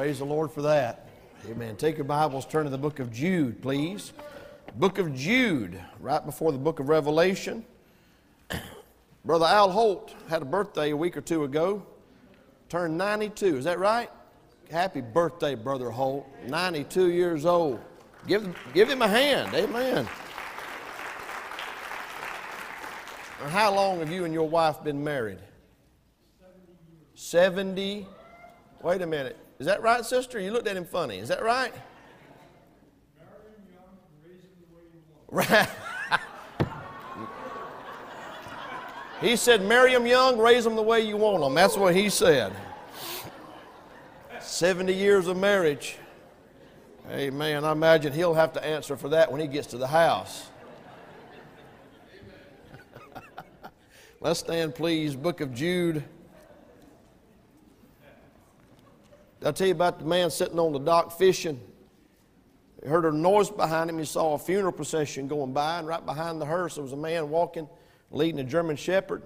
Praise the Lord for that. Amen. Take your Bibles, turn to the book of Jude, please. Book of Jude, right before the book of Revelation. Brother Al Holt had a birthday a week or two ago, turned 92. Is that right? Happy birthday, Brother Holt. 92 years old. Give, give him a hand. Amen. How long have you and your wife been married? 70. Wait a minute. Is that right, sister? You looked at him funny. Is that right? Right. he said, marry them young, raise them the way you want them. That's what he said. 70 years of marriage. Amen. I imagine he'll have to answer for that when he gets to the house. Let's stand, please. Book of Jude. Did I tell you about the man sitting on the dock fishing? He heard a noise behind him. He saw a funeral procession going by, and right behind the hearse there was a man walking, leading a German shepherd.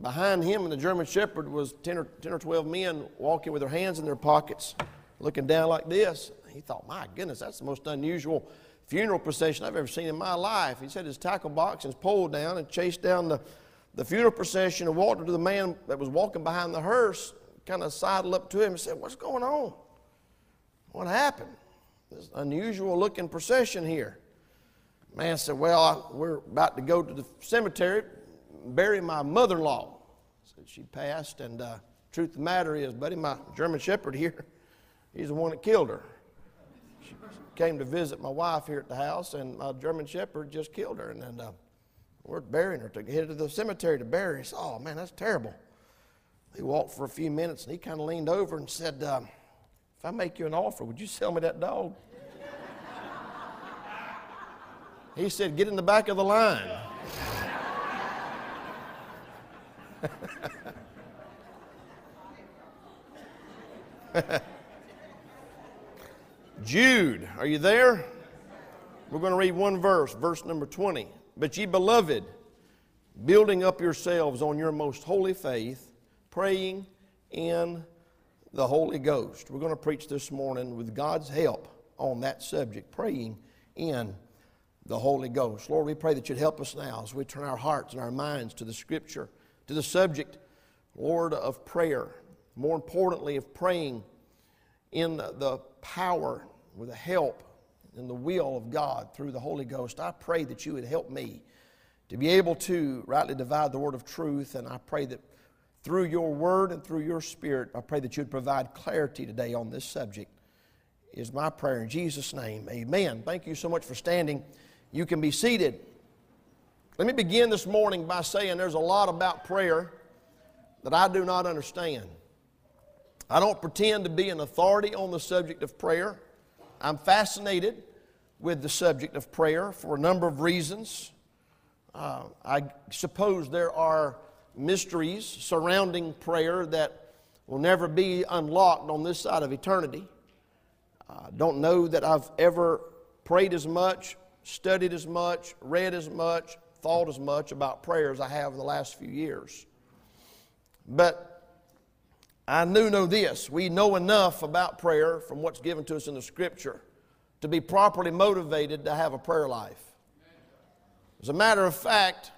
Behind him and the German shepherd was 10 or, 10 or 12 men walking with their hands in their pockets, looking down like this. He thought, my goodness, that's the most unusual funeral procession I've ever seen in my life. He set his tackle box and his pole down and chased down the, the funeral procession and walked to the man that was walking behind the hearse, kind of sidled up to him and said, What's going on? What happened? This unusual looking procession here. Man said, Well, I, we're about to go to the cemetery, bury my mother in law. Said she passed, and uh, truth of the matter is, buddy, my German shepherd here, he's the one that killed her She came to visit my wife here at the house, and my German Shepherd just killed her. And then uh, we're burying her to head to the cemetery to bury her. He said, "Oh man, that's terrible." He walked for a few minutes, and he kind of leaned over and said, uh, "If I make you an offer, would you sell me that dog?" he said, "Get in the back of the line." Jude, are you there? We're going to read one verse, verse number 20. But ye beloved, building up yourselves on your most holy faith, praying in the Holy Ghost. We're going to preach this morning with God's help on that subject, praying in the Holy Ghost. Lord, we pray that you'd help us now as we turn our hearts and our minds to the Scripture, to the subject, Lord, of prayer. More importantly, of praying in the power, with the help and the will of God through the Holy Ghost, I pray that you would help me to be able to rightly divide the word of truth. And I pray that through your word and through your spirit, I pray that you would provide clarity today on this subject, is my prayer in Jesus' name. Amen. Thank you so much for standing. You can be seated. Let me begin this morning by saying there's a lot about prayer that I do not understand. I don't pretend to be an authority on the subject of prayer. I'm fascinated with the subject of prayer for a number of reasons. Uh, I suppose there are mysteries surrounding prayer that will never be unlocked on this side of eternity. I don't know that I've ever prayed as much, studied as much, read as much, thought as much about prayer as I have in the last few years. But I do know this we know enough about prayer from what's given to us in the Scripture to be properly motivated to have a prayer life. As a matter of fact,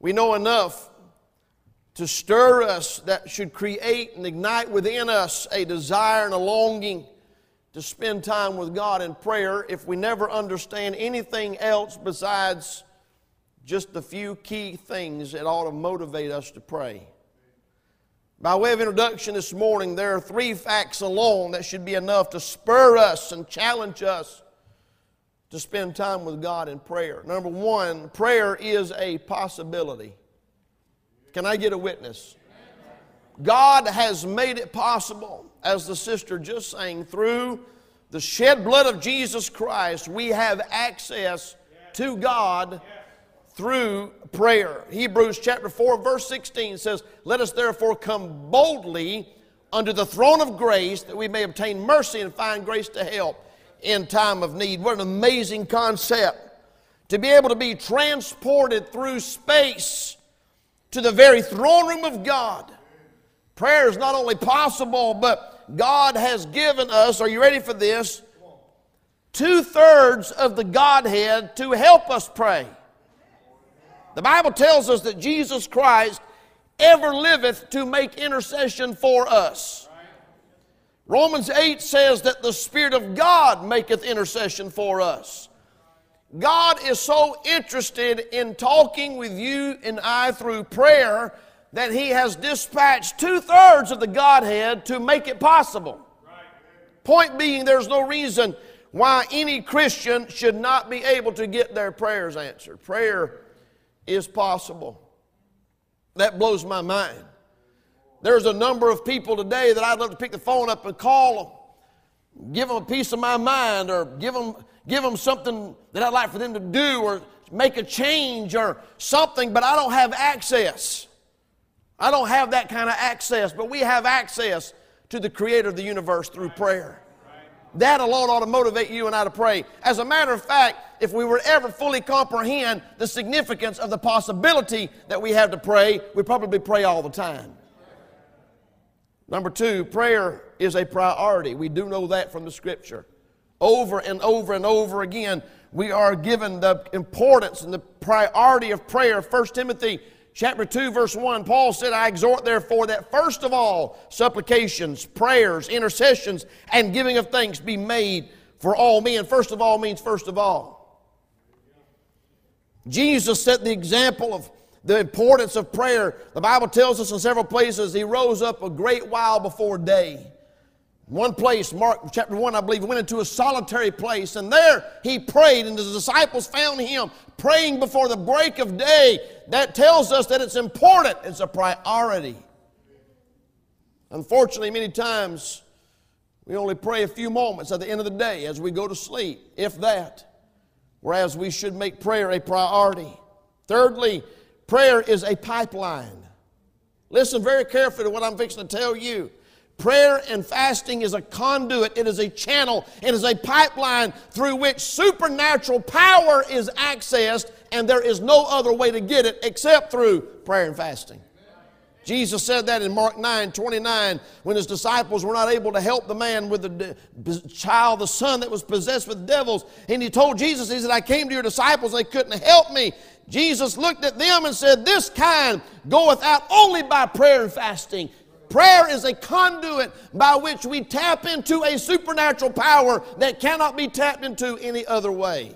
we know enough to stir us that should create and ignite within us a desire and a longing to spend time with God in prayer if we never understand anything else besides just the few key things that ought to motivate us to pray. By way of introduction this morning, there are three facts alone that should be enough to spur us and challenge us to spend time with God in prayer. Number one, prayer is a possibility. Can I get a witness? God has made it possible, as the sister just sang, through the shed blood of Jesus Christ, we have access to God through prayer. Hebrews chapter 4, verse 16 says, Let us therefore come boldly under the throne of grace that we may obtain mercy and find grace to help in time of need. What an amazing concept to be able to be transported through space to the very throne room of God. Prayer is not only possible, but God has given us, are you ready for this? Two thirds of the Godhead to help us pray. The Bible tells us that Jesus Christ ever liveth to make intercession for us. Romans 8 says that the Spirit of God maketh intercession for us. God is so interested in talking with you and I through prayer that He has dispatched two thirds of the Godhead to make it possible. Point being, there's no reason why any Christian should not be able to get their prayers answered. Prayer is possible. That blows my mind. There's a number of people today that I'd love to pick the phone up and call them, give them a piece of my mind, or give them, give them something that I'd like for them to do, or make a change, or something, but I don't have access. I don't have that kind of access, but we have access to the Creator of the universe through prayer. That alone ought to motivate you and I to pray. As a matter of fact, if we were ever fully comprehend the significance of the possibility that we have to pray, we probably pray all the time. Number two, prayer is a priority. We do know that from the scripture. Over and over and over again, we are given the importance and the priority of prayer. 1 Timothy chapter 2 verse 1 paul said i exhort therefore that first of all supplications prayers intercessions and giving of thanks be made for all men. First of all means first of all. Jesus set the example of the importance of prayer. The bible tells us in several places he rose up a great while before day one place, Mark chapter 1, I believe, went into a solitary place, and there he prayed, and his disciples found him praying before the break of day. That tells us that it's important, it's a priority. Unfortunately, many times we only pray a few moments at the end of the day as we go to sleep, if that, whereas we should make prayer a priority. Thirdly, prayer is a pipeline. Listen very carefully to what I'm fixing to tell you. Prayer and fasting is a conduit, it is a channel, it is a pipeline through which supernatural power is accessed, and there is no other way to get it except through prayer and fasting. Jesus said that in Mark 9 29 when his disciples were not able to help the man with the child, the son that was possessed with devils. And he told Jesus, He said, I came to your disciples, they couldn't help me. Jesus looked at them and said, This kind goeth out only by prayer and fasting. Prayer is a conduit by which we tap into a supernatural power that cannot be tapped into any other way.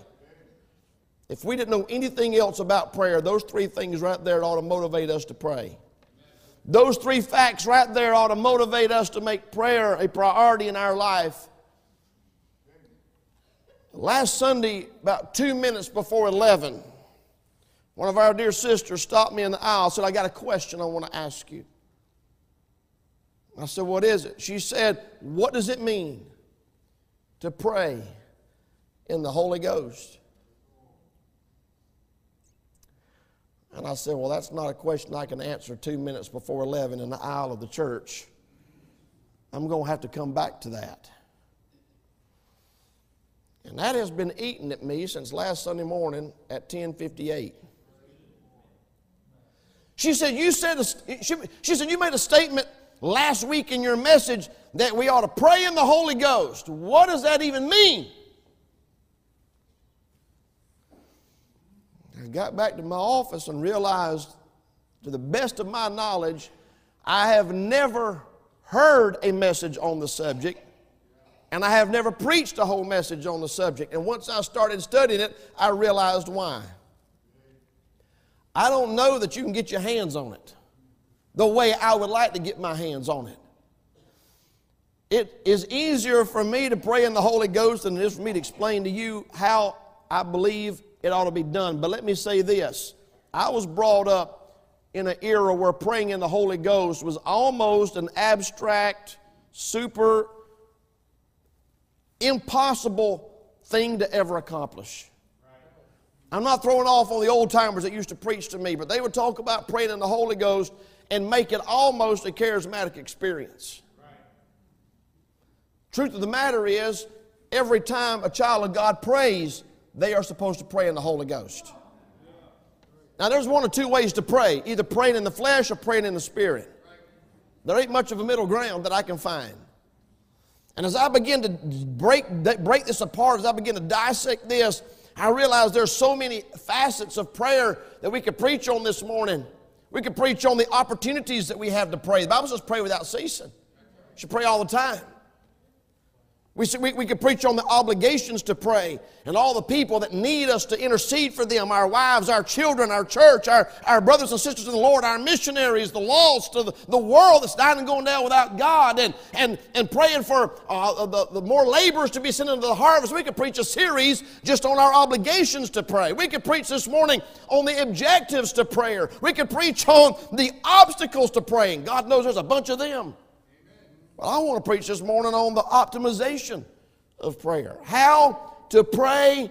If we didn't know anything else about prayer, those three things right there ought to motivate us to pray. Those three facts right there ought to motivate us to make prayer a priority in our life. Last Sunday, about two minutes before 11, one of our dear sisters stopped me in the aisle and said, I got a question I want to ask you. I said, What is it? She said, What does it mean to pray in the Holy Ghost? And I said, Well, that's not a question I can answer two minutes before 11 in the aisle of the church. I'm going to have to come back to that. And that has been eating at me since last Sunday morning at 1058. She said, you said, a, she, she said, you made a statement last week in your message that we ought to pray in the Holy Ghost. What does that even mean? I got back to my office and realized, to the best of my knowledge, I have never heard a message on the subject, and I have never preached a whole message on the subject. And once I started studying it, I realized why. I don't know that you can get your hands on it the way I would like to get my hands on it. It is easier for me to pray in the Holy Ghost than it is for me to explain to you how I believe it ought to be done. But let me say this I was brought up in an era where praying in the Holy Ghost was almost an abstract, super impossible thing to ever accomplish. I'm not throwing off on the old timers that used to preach to me, but they would talk about praying in the Holy Ghost and make it almost a charismatic experience. Truth of the matter is, every time a child of God prays, they are supposed to pray in the Holy Ghost. Now, there's one or two ways to pray either praying in the flesh or praying in the spirit. There ain't much of a middle ground that I can find. And as I begin to break, break this apart, as I begin to dissect this, I realize there's so many facets of prayer that we could preach on this morning. We could preach on the opportunities that we have to pray. The Bible says pray without ceasing. You should pray all the time. We, we, we could preach on the obligations to pray and all the people that need us to intercede for them our wives, our children, our church, our, our brothers and sisters in the Lord, our missionaries, the lost, the, the world that's dying and going down without God, and, and, and praying for uh, the, the more laborers to be sent into the harvest. We could preach a series just on our obligations to pray. We could preach this morning on the objectives to prayer. We could preach on the obstacles to praying. God knows there's a bunch of them. I want to preach this morning on the optimization of prayer. How to pray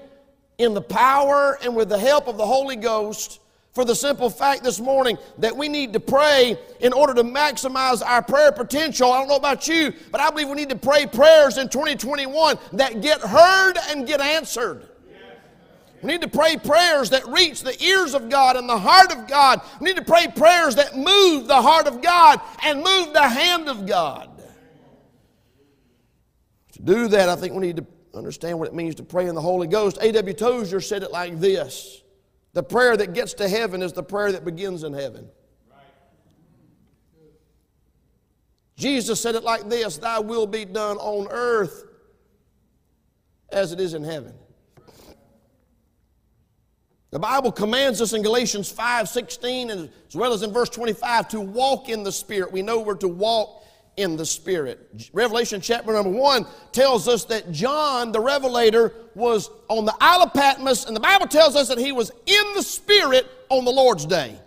in the power and with the help of the Holy Ghost for the simple fact this morning that we need to pray in order to maximize our prayer potential. I don't know about you, but I believe we need to pray prayers in 2021 that get heard and get answered. We need to pray prayers that reach the ears of God and the heart of God. We need to pray prayers that move the heart of God and move the hand of God. To do that, I think we need to understand what it means to pray in the Holy Ghost. A.W. Tozer said it like this The prayer that gets to heaven is the prayer that begins in heaven. Jesus said it like this Thy will be done on earth as it is in heaven. The Bible commands us in Galatians 5 16, and as well as in verse 25, to walk in the Spirit. We know we're to walk in the Spirit. Revelation chapter number one tells us that John, the Revelator, was on the Isle of Patmos, and the Bible tells us that he was in the Spirit on the Lord's day.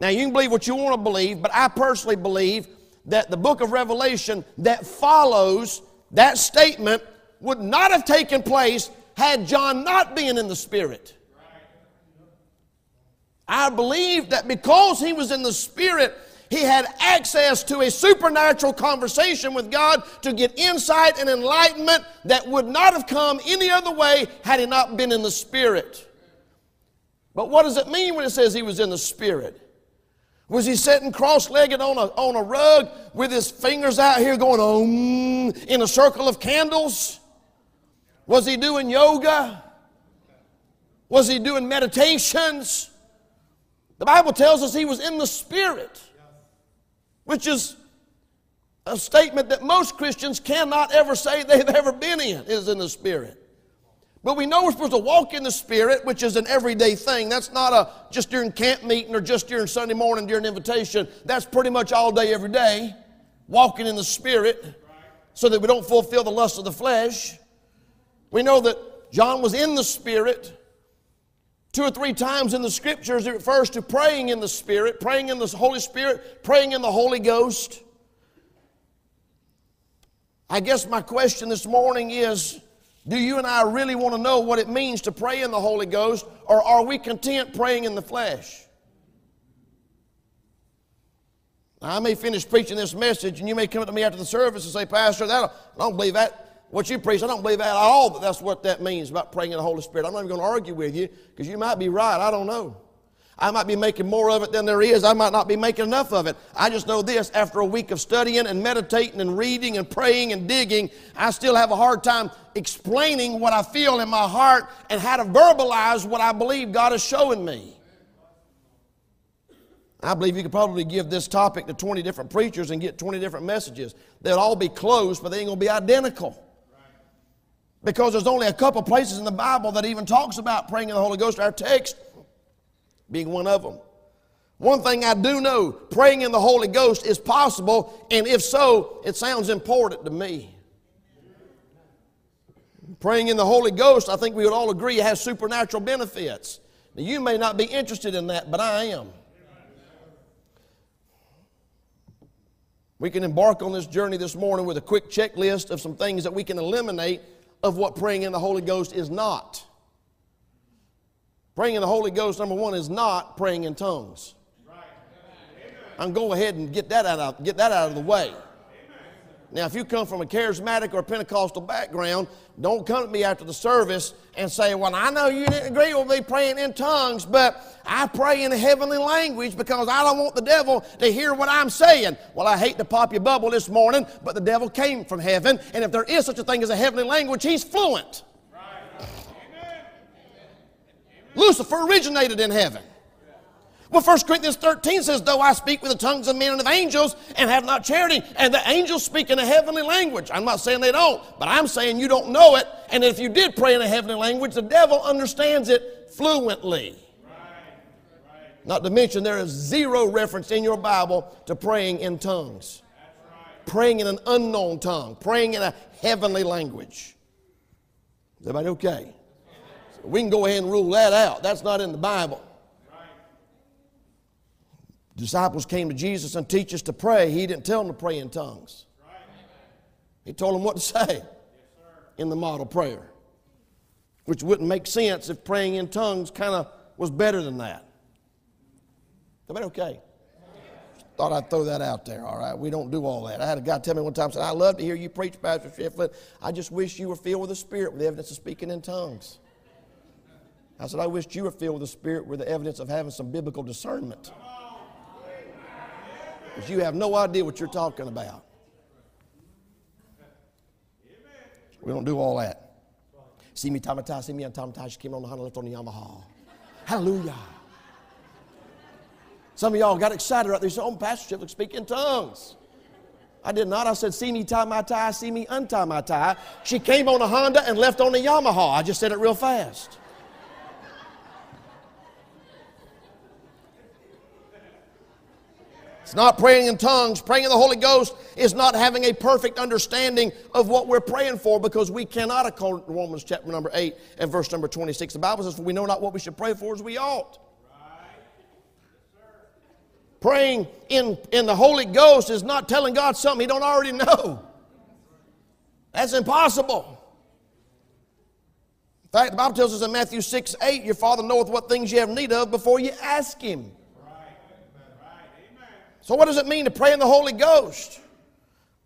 Now, you can believe what you want to believe, but I personally believe that the book of Revelation that follows that statement would not have taken place had John not been in the Spirit. I believe that because he was in the Spirit, he had access to a supernatural conversation with God to get insight and enlightenment that would not have come any other way had he not been in the Spirit. But what does it mean when it says he was in the Spirit? Was he sitting cross legged on a, on a rug with his fingers out here going, um, in a circle of candles? Was he doing yoga? Was he doing meditations? The Bible tells us he was in the Spirit which is a statement that most Christians cannot ever say they've ever been in, is in the Spirit. But we know we're supposed to walk in the Spirit, which is an everyday thing. That's not a just during camp meeting or just during Sunday morning during invitation. That's pretty much all day, every day, walking in the Spirit so that we don't fulfill the lust of the flesh. We know that John was in the Spirit Two or three times in the scriptures, it refers to praying in the Spirit, praying in the Holy Spirit, praying in the Holy Ghost. I guess my question this morning is do you and I really want to know what it means to pray in the Holy Ghost, or are we content praying in the flesh? Now, I may finish preaching this message, and you may come up to me after the service and say, Pastor, that, I don't believe that what you preach, I don't believe at all that that's what that means about praying in the Holy Spirit. I'm not even going to argue with you because you might be right. I don't know. I might be making more of it than there is. I might not be making enough of it. I just know this after a week of studying and meditating and reading and praying and digging, I still have a hard time explaining what I feel in my heart and how to verbalize what I believe God is showing me. I believe you could probably give this topic to 20 different preachers and get 20 different messages. They'll all be close, but they ain't going to be identical. Because there's only a couple places in the Bible that even talks about praying in the Holy Ghost, our text being one of them. One thing I do know praying in the Holy Ghost is possible, and if so, it sounds important to me. Praying in the Holy Ghost, I think we would all agree, has supernatural benefits. Now, you may not be interested in that, but I am. We can embark on this journey this morning with a quick checklist of some things that we can eliminate of what praying in the Holy Ghost is not. Praying in the Holy Ghost, number one, is not praying in tongues. I'm going ahead and get that out of, get that out of the way. Now, if you come from a charismatic or a Pentecostal background, don't come to me after the service and say, Well, I know you didn't agree with me praying in tongues, but I pray in a heavenly language because I don't want the devil to hear what I'm saying. Well, I hate to pop your bubble this morning, but the devil came from heaven, and if there is such a thing as a heavenly language, he's fluent. Lucifer originated in heaven. Well, 1 Corinthians 13 says, Though I speak with the tongues of men and of angels and have not charity, and the angels speak in a heavenly language. I'm not saying they don't, but I'm saying you don't know it. And if you did pray in a heavenly language, the devil understands it fluently. Not to mention, there is zero reference in your Bible to praying in tongues, praying in an unknown tongue, praying in a heavenly language. Is everybody okay? So we can go ahead and rule that out. That's not in the Bible disciples came to Jesus and teach us to pray, he didn't tell them to pray in tongues. He told them what to say in the model prayer, which wouldn't make sense if praying in tongues kind of was better than that. Everybody okay? Thought I'd throw that out there, all right? We don't do all that. I had a guy tell me one time, said, I love to hear you preach, Pastor Shiflett. I just wish you were filled with the Spirit with the evidence of speaking in tongues. I said, I wish you were filled with the Spirit with the evidence of having some biblical discernment you have no idea what you're talking about. We don't do all that. See me tamata, see me on tamata. She came on the Honda, left on the Yamaha. Hallelujah. Some of y'all got excited right there. Said, "Oh, Pastor Chip, speak in tongues." I did not. I said, "See me tie my tie, see me untie my tie." She came on a Honda and left on a Yamaha. I just said it real fast. It's not praying in tongues. Praying in the Holy Ghost is not having a perfect understanding of what we're praying for because we cannot, according to Romans chapter number 8 and verse number 26. The Bible says, For we know not what we should pray for as we ought. Praying in, in the Holy Ghost is not telling God something He don't already know. That's impossible. In fact, the Bible tells us in Matthew 6 8, your Father knoweth what things you have need of before you ask Him. So, what does it mean to pray in the Holy Ghost?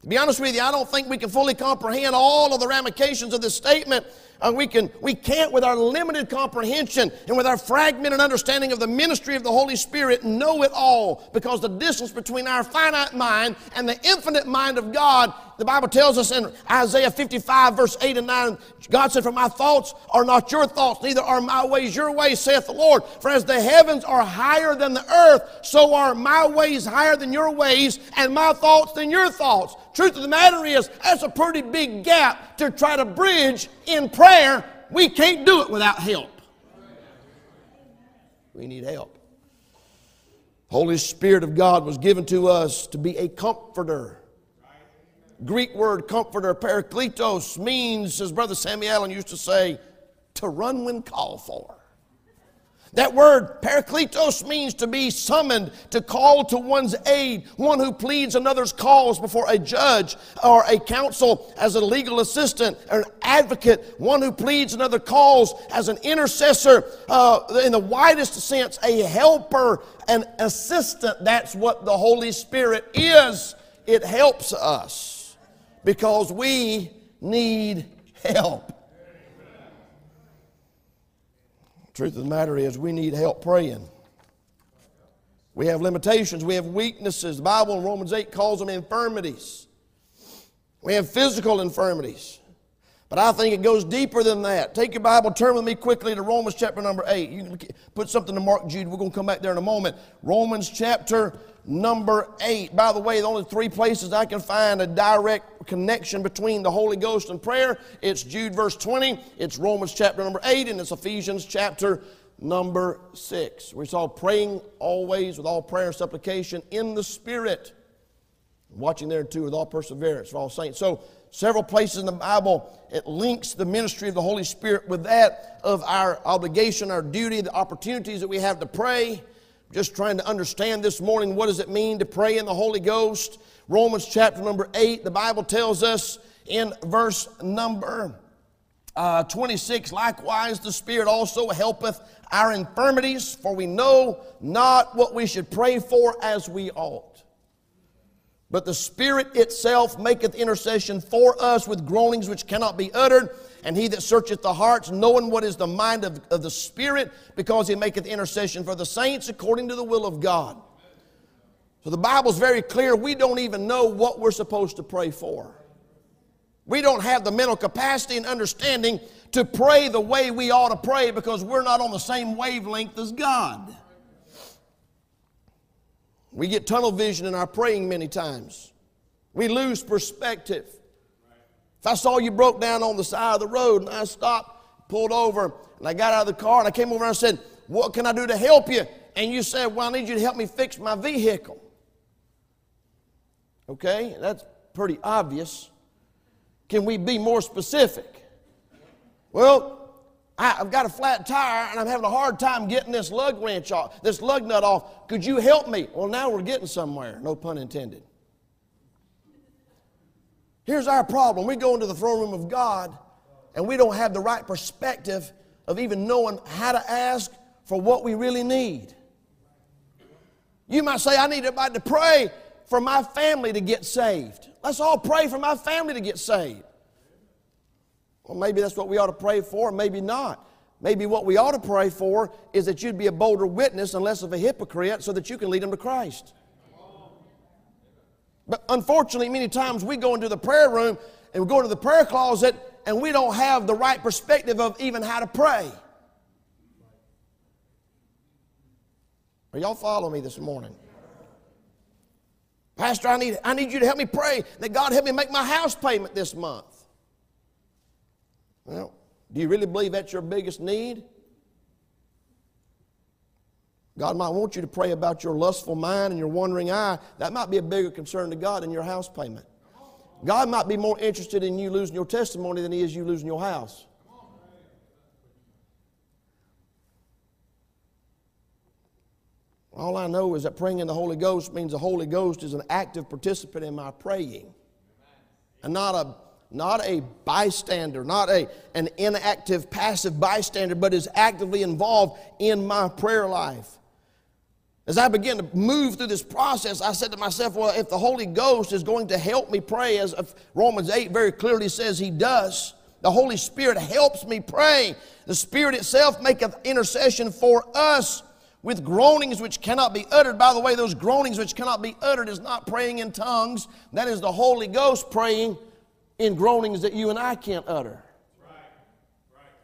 To be honest with you, I don't think we can fully comprehend all of the ramifications of this statement. Uh, we, can, we can't, with our limited comprehension and with our fragmented understanding of the ministry of the Holy Spirit, know it all because the distance between our finite mind and the infinite mind of God, the Bible tells us in Isaiah 55, verse 8 and 9, God said, For my thoughts are not your thoughts, neither are my ways your ways, saith the Lord. For as the heavens are higher than the earth, so are my ways higher than your ways, and my thoughts than your thoughts. Truth of the matter is, that's a pretty big gap to try to bridge in prayer. We can't do it without help. We need help. Holy Spirit of God was given to us to be a comforter. Greek word comforter, parakletos, means, as Brother Sammy Allen used to say, to run when called for. That word parakletos means to be summoned, to call to one's aid, one who pleads another's cause before a judge or a counsel as a legal assistant or an advocate, one who pleads another cause as an intercessor, uh, in the widest sense, a helper, an assistant. That's what the Holy Spirit is. It helps us because we need help. Truth of the matter is, we need help praying. We have limitations, we have weaknesses. The Bible in Romans 8 calls them infirmities. We have physical infirmities. But I think it goes deeper than that. Take your Bible, turn with me quickly to Romans chapter number 8. You can put something to Mark Jude. We're going to come back there in a moment. Romans chapter number 8. By the way, the only three places I can find a direct connection between the Holy Ghost and prayer it's Jude verse 20, it's Romans chapter number 8, and it's Ephesians chapter number 6. We saw praying always with all prayer and supplication in the Spirit. Watching there too with all perseverance for all saints. So, several places in the Bible, it links the ministry of the Holy Spirit with that of our obligation, our duty, the opportunities that we have to pray just trying to understand this morning what does it mean to pray in the Holy Ghost. Romans chapter number 8, the Bible tells us in verse number uh, 26 likewise the Spirit also helpeth our infirmities, for we know not what we should pray for as we ought. But the Spirit itself maketh intercession for us with groanings which cannot be uttered. And he that searcheth the hearts, knowing what is the mind of, of the Spirit, because he maketh intercession for the saints according to the will of God. So the Bible's very clear. We don't even know what we're supposed to pray for. We don't have the mental capacity and understanding to pray the way we ought to pray because we're not on the same wavelength as God. We get tunnel vision in our praying many times. We lose perspective. If I saw you broke down on the side of the road and I stopped, pulled over, and I got out of the car and I came over and I said, What can I do to help you? And you said, Well, I need you to help me fix my vehicle. Okay, that's pretty obvious. Can we be more specific? Well, I, have got a flat tire and I'm having a hard time getting this lug wrench off, this lug nut off. Could you help me? Well, now we're getting somewhere. No pun intended. Here's our problem. We go into the throne room of God and we don't have the right perspective of even knowing how to ask for what we really need. You might say, I need everybody to pray for my family to get saved. Let's all pray for my family to get saved. Well, maybe that's what we ought to pray for, maybe not. Maybe what we ought to pray for is that you'd be a bolder witness and less of a hypocrite so that you can lead them to Christ. But unfortunately, many times we go into the prayer room and we go into the prayer closet and we don't have the right perspective of even how to pray. Are y'all following me this morning? Pastor, I need, I need you to help me pray that God help me make my house payment this month. Well, do you really believe that's your biggest need? God might want you to pray about your lustful mind and your wandering eye. That might be a bigger concern to God than your house payment. God might be more interested in you losing your testimony than He is you losing your house. All I know is that praying in the Holy Ghost means the Holy Ghost is an active participant in my praying and not a, not a bystander, not a, an inactive, passive bystander, but is actively involved in my prayer life. As I began to move through this process, I said to myself, well, if the Holy Ghost is going to help me pray, as Romans 8 very clearly says he does, the Holy Spirit helps me pray. The Spirit itself maketh intercession for us with groanings which cannot be uttered. By the way, those groanings which cannot be uttered is not praying in tongues. That is the Holy Ghost praying in groanings that you and I can't utter.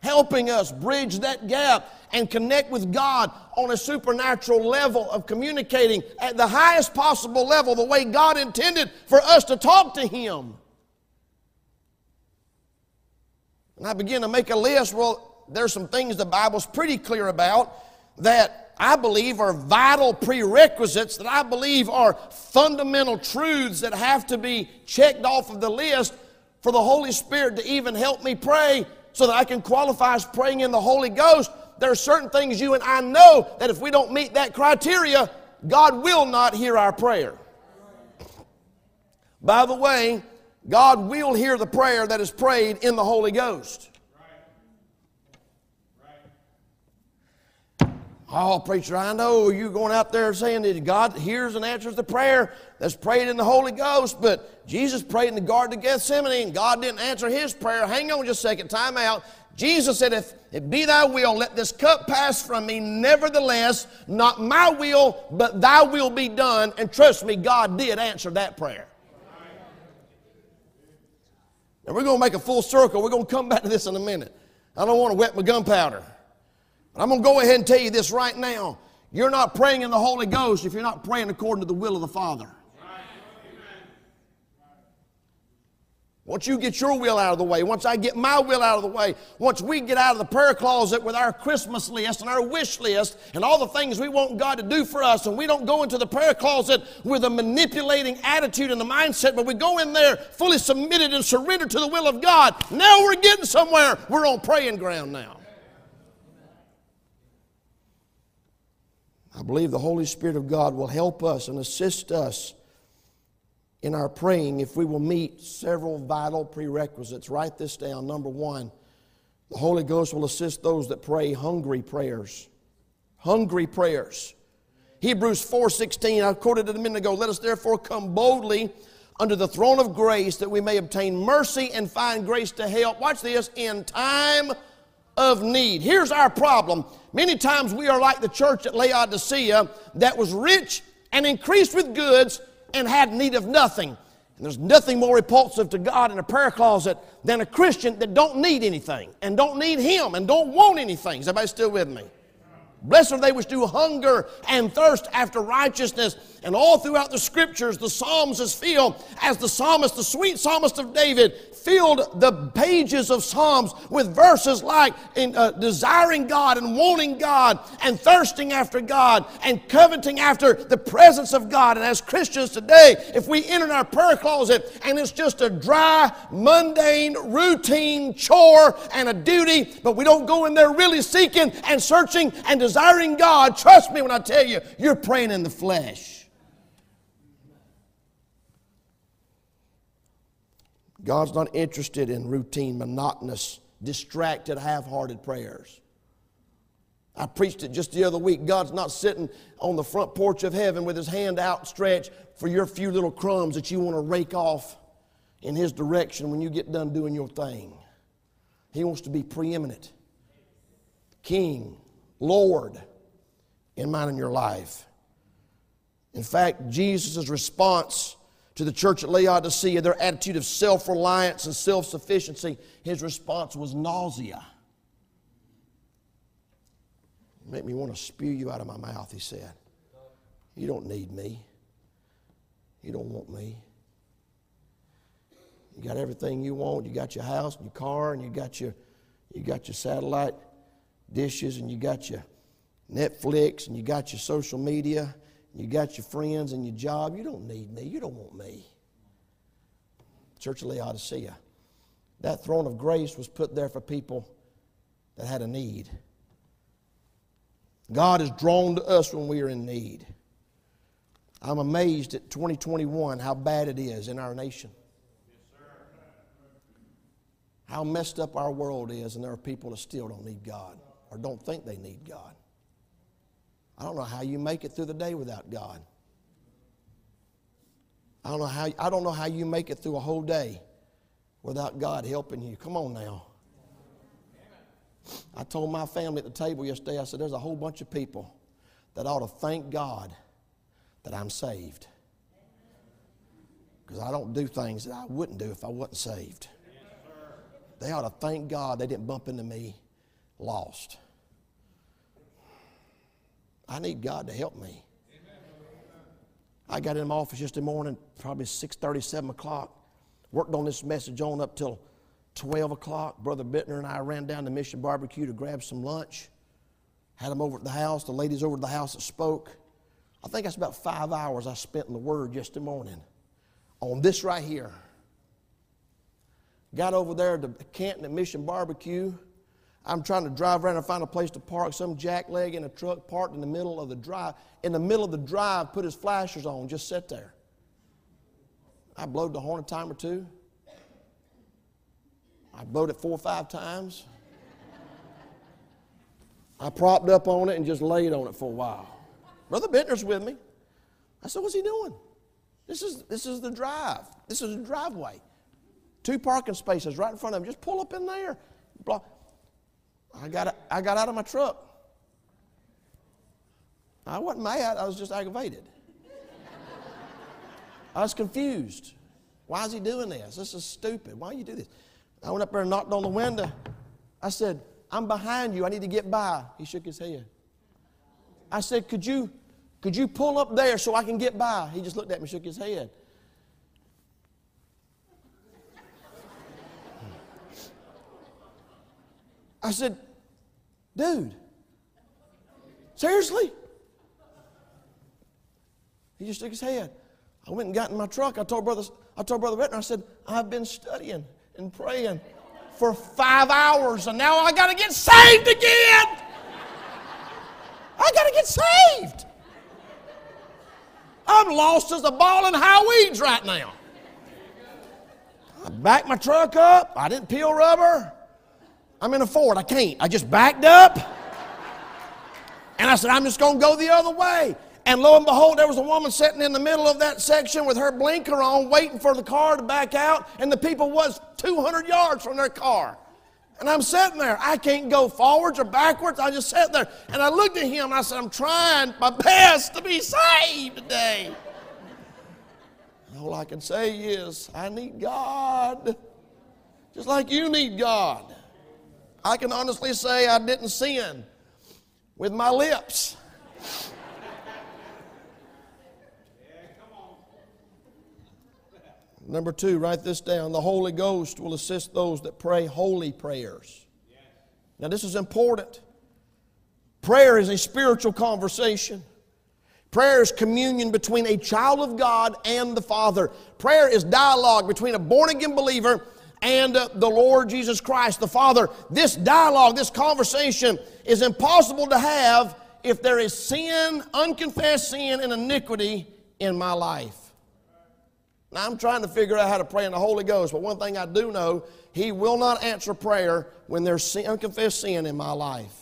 Helping us bridge that gap and connect with God on a supernatural level of communicating at the highest possible level, the way God intended for us to talk to Him. And I begin to make a list. Well, there's some things the Bible's pretty clear about that I believe are vital prerequisites, that I believe are fundamental truths that have to be checked off of the list for the Holy Spirit to even help me pray so that I can qualify as praying in the Holy Ghost. There are certain things you and I know that if we don't meet that criteria, God will not hear our prayer. By the way, God will hear the prayer that is prayed in the Holy Ghost. Oh, preacher, I know you're going out there saying that God hears and answers the prayer that's prayed in the Holy Ghost, but Jesus prayed in the Garden of Gethsemane and God didn't answer his prayer. Hang on just a second, time out. Jesus said, If it be thy will, let this cup pass from me. Nevertheless, not my will, but thy will be done. And trust me, God did answer that prayer. Now we're going to make a full circle. We're going to come back to this in a minute. I don't want to wet my gunpowder. I'm going to go ahead and tell you this right now. You're not praying in the Holy Ghost if you're not praying according to the will of the Father. Once you get your will out of the way, once I get my will out of the way, once we get out of the prayer closet with our Christmas list and our wish list and all the things we want God to do for us, and we don't go into the prayer closet with a manipulating attitude and the mindset, but we go in there fully submitted and surrendered to the will of God, now we're getting somewhere. We're on praying ground now. I believe the Holy Spirit of God will help us and assist us in our praying if we will meet several vital prerequisites. Write this down. Number one, the Holy Ghost will assist those that pray hungry prayers. Hungry prayers. Hebrews 4:16, I quoted it a minute ago. Let us therefore come boldly under the throne of grace that we may obtain mercy and find grace to help. Watch this in time of need. Here's our problem. Many times we are like the church at Laodicea that was rich and increased with goods and had need of nothing. And there's nothing more repulsive to God in a prayer closet than a Christian that don't need anything and don't need Him and don't want anything. Is everybody still with me? Blessed are they which do hunger and thirst after righteousness. And all throughout the scriptures, the Psalms is filled as the psalmist, the sweet psalmist of David, filled the pages of Psalms with verses like in, uh, desiring God and wanting God and thirsting after God and coveting after the presence of God. And as Christians today, if we enter our prayer closet and it's just a dry, mundane, routine chore and a duty, but we don't go in there really seeking and searching and desiring God, trust me when I tell you, you're praying in the flesh. God's not interested in routine, monotonous, distracted, half hearted prayers. I preached it just the other week. God's not sitting on the front porch of heaven with his hand outstretched for your few little crumbs that you want to rake off in his direction when you get done doing your thing. He wants to be preeminent, king, Lord in mine and your life. In fact, Jesus' response to the church at Laodicea, their attitude of self reliance and self sufficiency, his response was nausea. Make me want to spew you out of my mouth, he said. You don't need me. You don't want me. You got everything you want. You got your house and your car, and you got your, you got your satellite dishes and you got your Netflix and you got your social media, you got your friends and your job. You don't need me. You don't want me. Church of Laodicea. That throne of grace was put there for people that had a need. God is drawn to us when we are in need. I'm amazed at 2021 how bad it is in our nation. How messed up our world is, and there are people that still don't need God or don't think they need God. I don't know how you make it through the day without God. I don't know how, I don't know how you make it through a whole day without God helping you. Come on now. I told my family at the table yesterday, I said, there's a whole bunch of people that ought to thank God that I'm saved. Because I don't do things that I wouldn't do if I wasn't saved. They ought to thank God they didn't bump into me lost. I need God to help me. I got in my office yesterday morning, probably 6.30, 7 o'clock. Worked on this message on up till 12 o'clock. Brother Bittner and I ran down to Mission Barbecue to grab some lunch. Had them over at the house. The ladies over at the house that spoke. I think that's about five hours I spent in the Word yesterday morning on this right here. Got over there to Canton at Mission Barbecue I'm trying to drive around and find a place to park. Some jackleg in a truck parked in the middle of the drive. In the middle of the drive, put his flashers on, just sit there. I blowed the horn a time or two. I blowed it four or five times. I propped up on it and just laid on it for a while. Brother Bittner's with me. I said, What's he doing? This is, this is the drive. This is the driveway. Two parking spaces right in front of him. Just pull up in there. I got, I got out of my truck. I wasn't mad, I was just aggravated. I was confused. Why is he doing this? This is stupid. Why do you do this? I went up there and knocked on the window. I said, I'm behind you. I need to get by. He shook his head. I said, Could you, could you pull up there so I can get by? He just looked at me, and shook his head. I said, dude, seriously? He just shook his head. I went and got in my truck. I told brother, I told brother Bittner, I said, I've been studying and praying for five hours, and now I got to get saved again. I got to get saved. I'm lost as a ball in high weeds right now. I backed my truck up. I didn't peel rubber. I'm in a Ford. I can't. I just backed up. And I said, I'm just going to go the other way. And lo and behold, there was a woman sitting in the middle of that section with her blinker on, waiting for the car to back out, and the people was 200 yards from their car. And I'm sitting there. I can't go forwards or backwards. I just sat there. And I looked at him and I said, I'm trying my best to be saved today. And all I can say is, I need God. Just like you need God. I can honestly say I didn't sin with my lips. Number two, write this down. The Holy Ghost will assist those that pray holy prayers. Now, this is important. Prayer is a spiritual conversation. Prayer is communion between a child of God and the Father. Prayer is dialogue between a born again believer and the Lord Jesus Christ, the Father. This dialogue, this conversation is impossible to have if there is sin, unconfessed sin, and iniquity in my life. Now, I'm trying to figure out how to pray in the Holy Ghost, but one thing I do know, He will not answer prayer when there's sin, unconfessed sin in my life.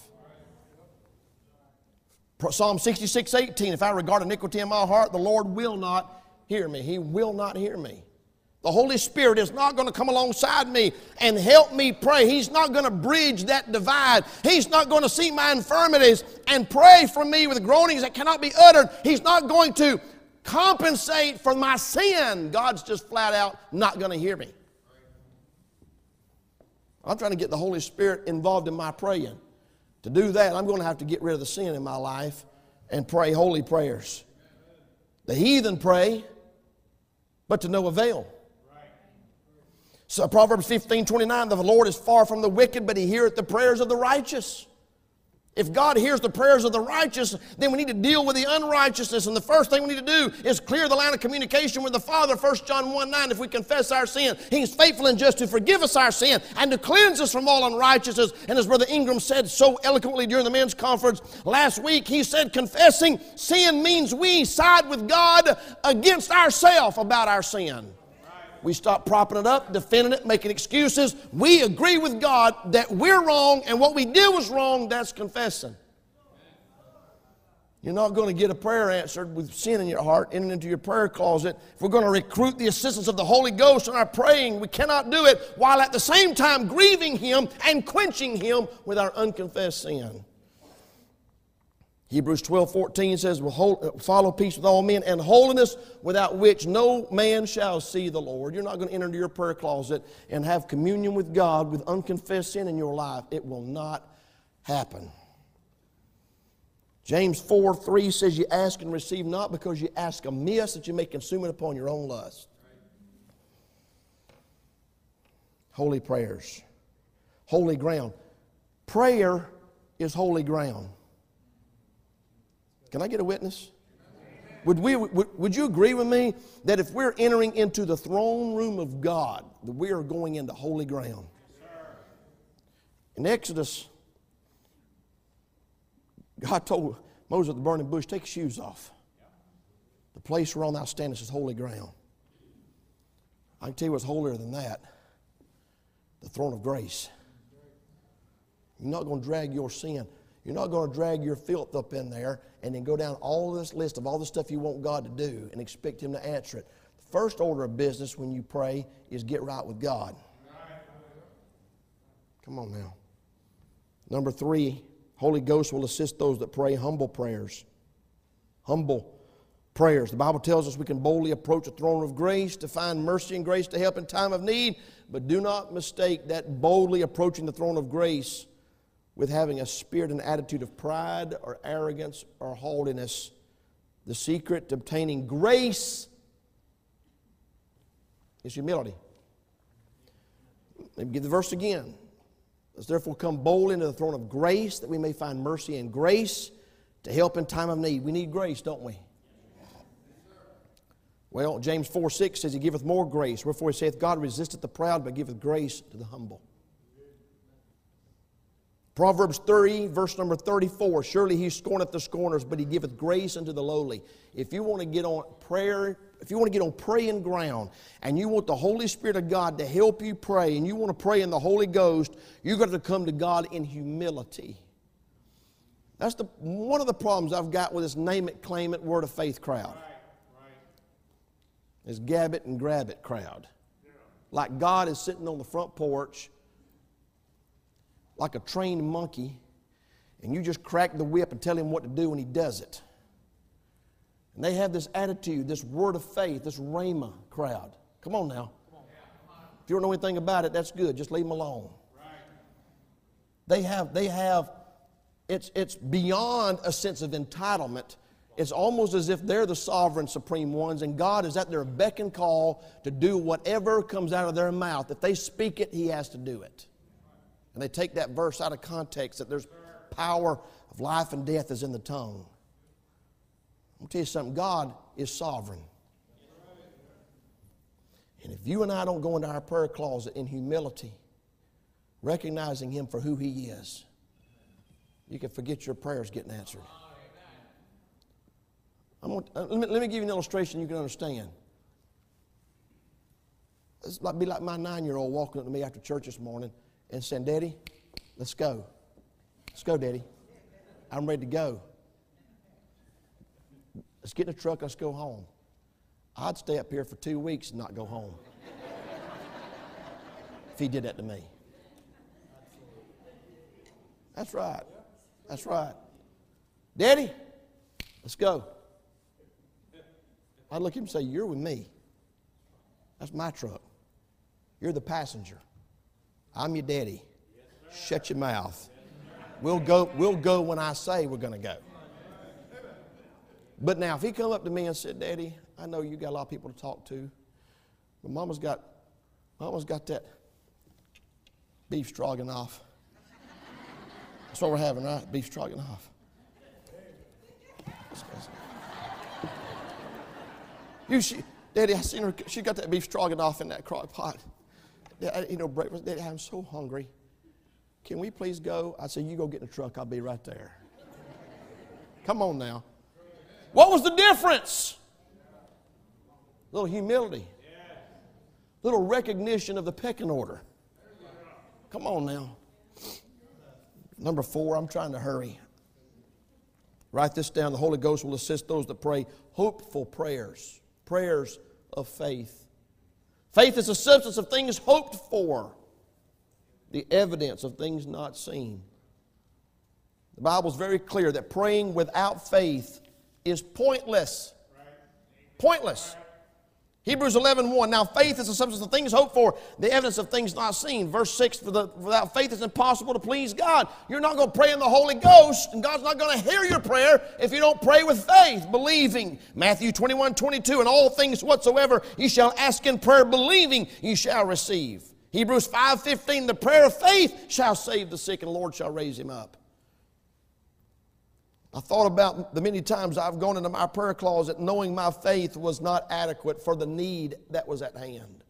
Psalm 66, 18, if I regard iniquity in my heart, the Lord will not hear me. He will not hear me. The Holy Spirit is not going to come alongside me and help me pray. He's not going to bridge that divide. He's not going to see my infirmities and pray for me with groanings that cannot be uttered. He's not going to compensate for my sin. God's just flat out not going to hear me. I'm trying to get the Holy Spirit involved in my praying. To do that, I'm going to have to get rid of the sin in my life and pray holy prayers. The heathen pray, but to no avail. So Proverbs 15, 29, the Lord is far from the wicked, but he heareth the prayers of the righteous. If God hears the prayers of the righteous, then we need to deal with the unrighteousness. And the first thing we need to do is clear the line of communication with the Father. 1 John 1 9, if we confess our sin, He's faithful and just to forgive us our sin and to cleanse us from all unrighteousness. And as Brother Ingram said so eloquently during the men's conference last week, he said, confessing sin means we side with God against ourselves about our sin. We stop propping it up, defending it, making excuses. We agree with God that we're wrong and what we did was wrong. That's confessing. You're not going to get a prayer answered with sin in your heart, entering into your prayer closet. If we're going to recruit the assistance of the Holy Ghost in our praying, we cannot do it while at the same time grieving Him and quenching Him with our unconfessed sin. Hebrews 12, 14 says, uh, Follow peace with all men and holiness without which no man shall see the Lord. You're not going to enter into your prayer closet and have communion with God with unconfessed sin in your life. It will not happen. James 4, 3 says, You ask and receive not because you ask amiss that you may consume it upon your own lust. Holy prayers, holy ground. Prayer is holy ground. Can I get a witness? Would, we, would, would you agree with me that if we're entering into the throne room of God, that we are going into holy ground? In Exodus, God told Moses at the burning bush, take your shoes off. The place whereon thou standest is holy ground. I can tell you what's holier than that the throne of grace. You're not going to drag your sin. You're not going to drag your filth up in there and then go down all this list of all the stuff you want God to do and expect Him to answer it. The first order of business when you pray is get right with God. Come on now. Number three, Holy Ghost will assist those that pray humble prayers. Humble prayers. The Bible tells us we can boldly approach the throne of grace to find mercy and grace to help in time of need, but do not mistake that boldly approaching the throne of grace with having a spirit and attitude of pride or arrogance or haughtiness. The secret to obtaining grace is humility. Let me give the verse again. Let's therefore come boldly into the throne of grace that we may find mercy and grace to help in time of need. We need grace, don't we? Well, James 4 6 says, He giveth more grace. Wherefore he saith, God resisteth the proud, but giveth grace to the humble. Proverbs 30, verse number 34 Surely he scorneth the scorners, but he giveth grace unto the lowly. If you want to get on prayer, if you want to get on praying ground and you want the Holy Spirit of God to help you pray and you want to pray in the Holy Ghost, you've got to come to God in humility. That's the, one of the problems I've got with this name it, claim it, word of faith crowd. Is gab it and grab it crowd. Like God is sitting on the front porch like a trained monkey, and you just crack the whip and tell him what to do, and he does it. And they have this attitude, this word of faith, this Rhema crowd. Come on now. If you don't know anything about it, that's good. Just leave them alone. They have, they have, it's, it's beyond a sense of entitlement. It's almost as if they're the sovereign supreme ones, and God is at their beck and call to do whatever comes out of their mouth. If they speak it, He has to do it. And they take that verse out of context that there's power of life and death is in the tongue. I'm going to tell you something God is sovereign. And if you and I don't go into our prayer closet in humility, recognizing Him for who He is, you can forget your prayers getting answered. Gonna, uh, let, me, let me give you an illustration you can understand. It's like, be like my nine year old walking up to me after church this morning and saying, Daddy, let's go. Let's go, Daddy. I'm ready to go. Let's get in the truck, let's go home. I'd stay up here for two weeks and not go home if he did that to me. That's right. That's right. Daddy, let's go. I'd look at him and say, You're with me. That's my truck. You're the passenger. I'm your daddy. Shut your mouth. We'll go, we'll go when I say we're going to go. But now, if he come up to me and said, Daddy, I know you got a lot of people to talk to, but Mama's got, Mama's got that beef stroganoff. That's what we're having, right? Beef stroganoff. You, she, Daddy, I seen her. She got that beef stroganoff in that crock pot. You know, breakfast. I'm so hungry. Can we please go? I said, You go get in the truck. I'll be right there. Come on now. What was the difference? A Little humility, a little recognition of the pecking order. Come on now. Number four, I'm trying to hurry. Write this down. The Holy Ghost will assist those that pray hopeful prayers, prayers of faith. Faith is the substance of things hoped for, the evidence of things not seen. The Bible is very clear that praying without faith is pointless. Pointless. Hebrews 11, 1. Now faith is the substance of things hoped for, the evidence of things not seen. Verse 6, For the, without faith it's impossible to please God. You're not going to pray in the Holy Ghost, and God's not going to hear your prayer if you don't pray with faith, believing. Matthew 21, 22. And all things whatsoever you shall ask in prayer, believing, you shall receive. Hebrews 5, 15. The prayer of faith shall save the sick, and the Lord shall raise him up. I thought about the many times I've gone into my prayer closet knowing my faith was not adequate for the need that was at hand.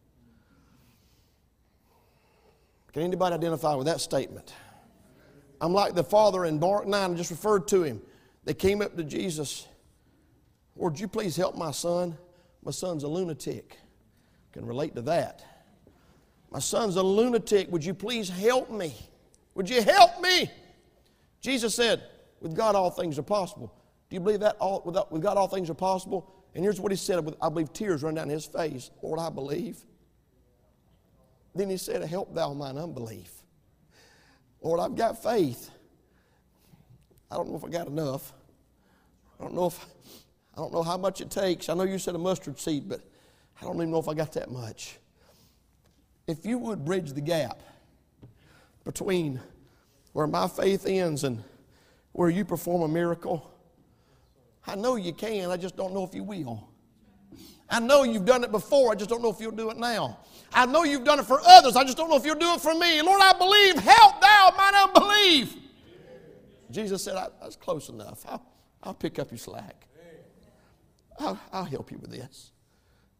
Can anybody identify with that statement? I'm like the father in Mark 9, I just referred to him. They came up to Jesus. Would you please help my son? My son's a lunatic. Can relate to that. My son's a lunatic. Would you please help me? Would you help me? Jesus said, with God, all things are possible. Do you believe that all, with, God, all things are possible? And here's what he said with, I believe, tears run down his face. Lord, I believe. Then he said, Help thou mine unbelief. Lord, I've got faith. I don't know if I got enough. I don't know if I don't know how much it takes. I know you said a mustard seed, but I don't even know if I got that much. If you would bridge the gap between where my faith ends and where you perform a miracle? I know you can, I just don't know if you will. I know you've done it before, I just don't know if you'll do it now. I know you've done it for others, I just don't know if you'll do it for me. Lord, I believe, help thou mine unbelief. Jesus said, I, That's close enough. I'll, I'll pick up your slack. I'll, I'll help you with this.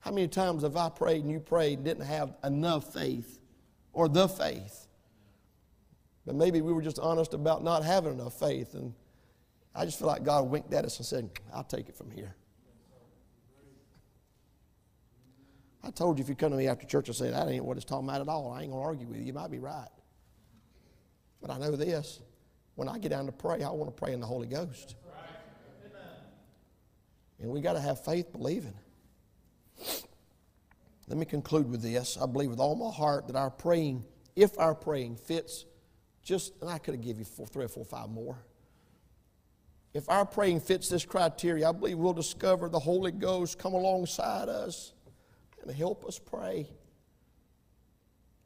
How many times have I prayed and you prayed and didn't have enough faith or the faith but maybe we were just honest about not having enough faith. And I just feel like God winked at us and said, I'll take it from here. I told you if you come to me after church and say, that ain't what it's talking about at all, I ain't going to argue with you. You might be right. But I know this when I get down to pray, I want to pray in the Holy Ghost. And we got to have faith believing. Let me conclude with this. I believe with all my heart that our praying, if our praying fits just, and I could have given you four, three or four, five more. If our praying fits this criteria, I believe we'll discover the Holy Ghost come alongside us and help us pray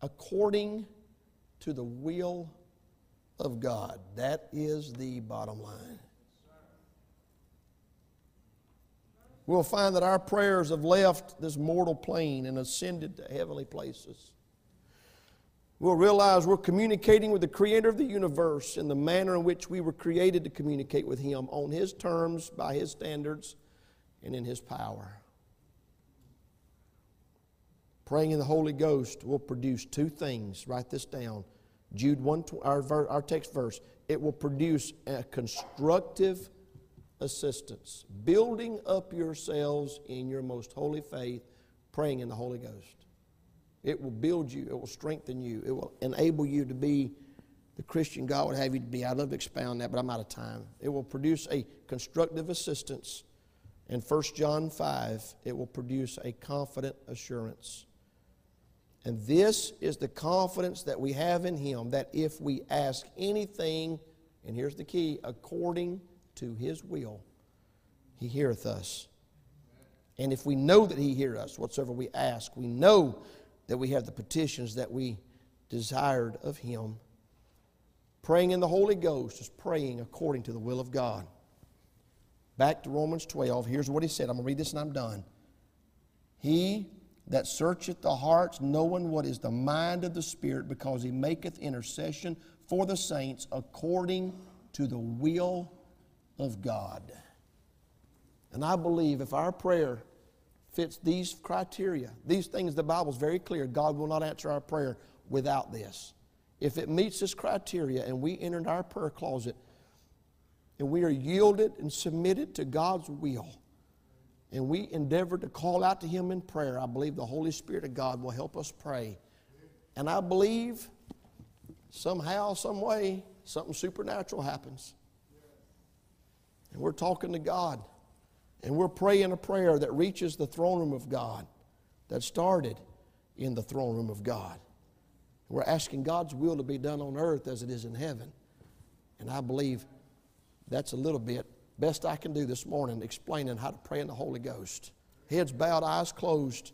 according to the will of God. That is the bottom line. We'll find that our prayers have left this mortal plane and ascended to heavenly places. We'll realize we're communicating with the Creator of the universe in the manner in which we were created to communicate with Him on His terms, by His standards, and in His power. Praying in the Holy Ghost will produce two things. Write this down. Jude 1, our, our text verse. It will produce a constructive assistance, building up yourselves in your most holy faith, praying in the Holy Ghost. It will build you, it will strengthen you, it will enable you to be the Christian God would have you to be. I'd love to expound that, but I'm out of time. It will produce a constructive assistance. In 1 John 5, it will produce a confident assurance. And this is the confidence that we have in Him that if we ask anything, and here's the key, according to His will, He heareth us. And if we know that He heareth us, whatsoever we ask, we know that we have the petitions that we desired of Him. Praying in the Holy Ghost is praying according to the will of God. Back to Romans 12, here's what He said. I'm going to read this and I'm done. He that searcheth the hearts, knowing what is the mind of the Spirit, because he maketh intercession for the saints according to the will of God. And I believe if our prayer fits these criteria, these things, the Bible's very clear God will not answer our prayer without this. If it meets this criteria and we enter our prayer closet and we are yielded and submitted to God's will, and we endeavor to call out to Him in prayer, I believe the Holy Spirit of God will help us pray. And I believe somehow, some way, something supernatural happens. And we're talking to God. And we're praying a prayer that reaches the throne room of God, that started in the throne room of God. We're asking God's will to be done on earth as it is in heaven. And I believe that's a little bit best I can do this morning explaining how to pray in the Holy Ghost. Heads bowed, eyes closed.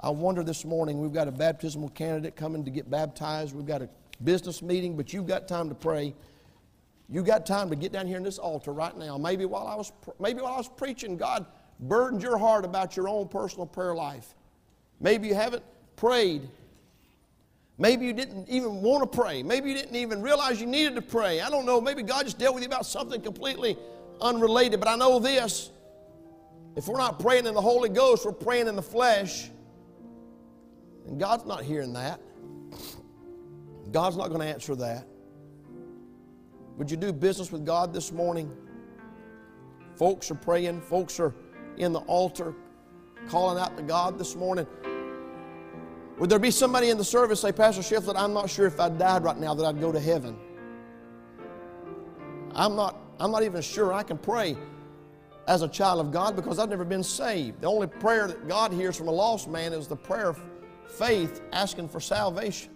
I wonder this morning, we've got a baptismal candidate coming to get baptized. We've got a business meeting, but you've got time to pray. You got time to get down here in this altar right now. Maybe while I was maybe while I was preaching, God burdened your heart about your own personal prayer life. Maybe you haven't prayed. Maybe you didn't even want to pray. Maybe you didn't even realize you needed to pray. I don't know. Maybe God just dealt with you about something completely unrelated. But I know this if we're not praying in the Holy Ghost, we're praying in the flesh. And God's not hearing that. God's not going to answer that. Would you do business with God this morning? Folks are praying, folks are in the altar calling out to God this morning. Would there be somebody in the service say, Pastor Shiflett, I'm not sure if I died right now that I'd go to heaven? I'm not, I'm not even sure I can pray as a child of God because I've never been saved. The only prayer that God hears from a lost man is the prayer of faith asking for salvation.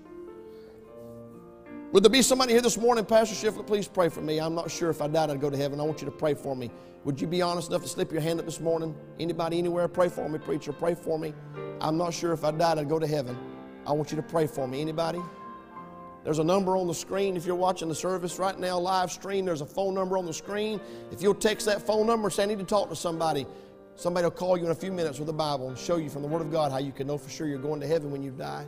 Would there be somebody here this morning, Pastor Shiflett, please pray for me. I'm not sure if I died, I'd go to heaven. I want you to pray for me. Would you be honest enough to slip your hand up this morning? Anybody, anywhere, pray for me, preacher, pray for me. I'm not sure if I died, I'd go to heaven. I want you to pray for me. Anybody? There's a number on the screen. If you're watching the service right now, live stream, there's a phone number on the screen. If you'll text that phone number, say, I need to talk to somebody. Somebody will call you in a few minutes with the Bible and show you from the Word of God how you can know for sure you're going to heaven when you die.